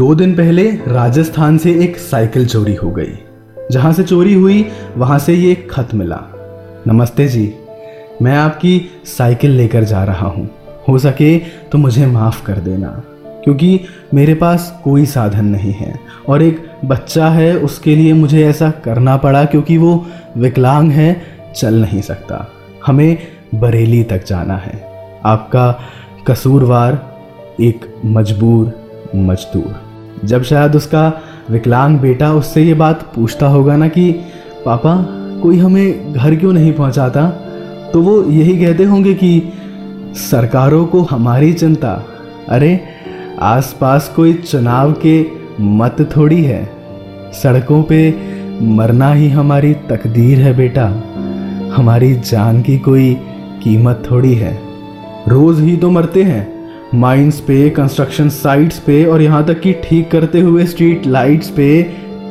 दो दिन पहले राजस्थान से एक साइकिल चोरी हो गई। जहाँ से चोरी हुई, वहाँ से ये खत मिला। नमस्ते जी, मैं आपकी साइकिल लेकर जा रहा हूँ। हो सके तो मुझे माफ़ कर देना, क्योंकि मेरे पास कोई साधन नहीं है, और एक बच्चा है, उसके लिए मुझे ऐसा करना पड़ा क्योंकि वो विकलांग है, चल नहीं सकता। हमें बरेली तक जाना है। आपका कसूरवार एक मजबूर मजदूर। जब शायद उसका विकलांग बेटा उससे ये बात पूछता होगा ना कि, पापा, कोई हमें घर क्यों नहीं पहुंचाता? तो वो यही कहते होंगे कि, सरकारों को हमारी चिंता। अरे, आसपास कोई चुनाव के मत थोड़ी है। सड़कों पे मरना ही हमारी तकदीर है बेटा। हमारी जान की कोई कीमत थोड़ी है। रोज ही तो मरते हैं। माइंस पे, कंस्ट्रक्शन साइट्स पे और यहाँ तक कि ठीक करते हुए स्ट्रीट लाइट्स पे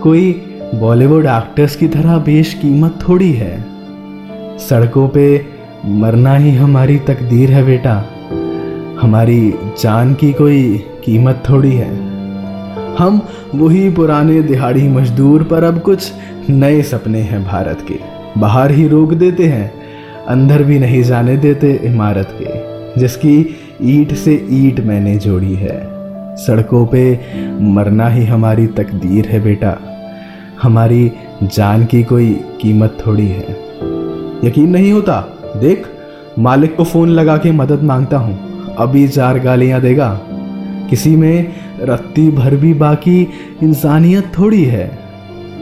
कोई बॉलीवुड एक्टर्स की तरह बेश कीमत थोड़ी है। सड़कों पे मरना ही हमारी तकदीर है बेटा। हमारी जान की कोई कीमत थोड़ी है। हम वही पुराने दिहाड़ी मजदूर पर अब कुछ नए सपने हैं भारत के। बाहर ही रोक देते हैं, अंदर भी नहीं जाने देते इमारत के, जिसकी ईट से ईट मैंने जोड़ी है। सड़कों पे मरना ही हमारी तकदीर है बेटा। हमारी जान की कोई कीमत थोड़ी है। यकीन नहीं होता? देख, मालिक को फ़ोन लगा के मदद माँगता हूँ। अभी चार गालियाँ देगा। किसी में रत्ती भर भी बाकी इंसानियत थोड़ी है।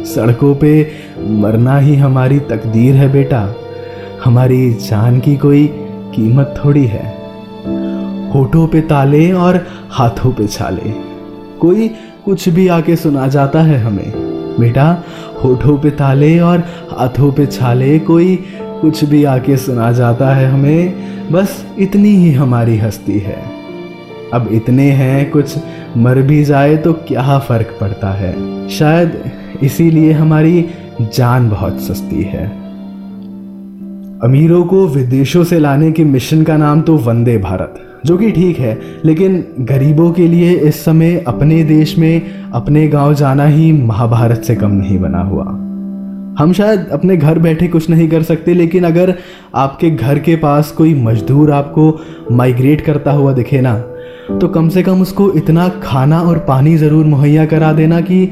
सड़कों पे मरना ही हमारी तकदीर है बेटा। हमारी जान की कोई कीमत थोड़ी है। होठों पे ताले और हाथों पे छाले। कोई कुछ भी आके सुना जाता है हमें। बेटा, होठों पे ताले और हाथों पे छाले, कोई कुछ भी आके सुना जाता है हमें। बस इतनी ही हमारी हस्ती है। अब इतने हैं, कुछ मर भी जाए तो क्या फ़र्क पड़ता है? शायद इसीलिए हमारी जान बहुत सस्ती है। अमीरों को विदेशों से लाने के मिशन का नाम तो वंदे भारत, जो कि ठीक है, लेकिन गरीबों के लिए इस समय अपने देश में अपने गाँव जाना ही महाभारत से कम नहीं बना हुआ। हम शायद अपने घर बैठे कुछ नहीं कर सकते, लेकिन अगर आपके घर के पास कोई मजदूर आपको माइग्रेट करता हुआ दिखे ना तो कम से कम उसको इतना खाना और पानी ज़रूर मुहैया करा देना कि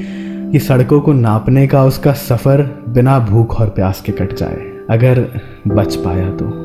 कि सड़कों को नापने का उसका सफ़र बिना भूख और प्यास के कट जाए। अगर बच पाया तो।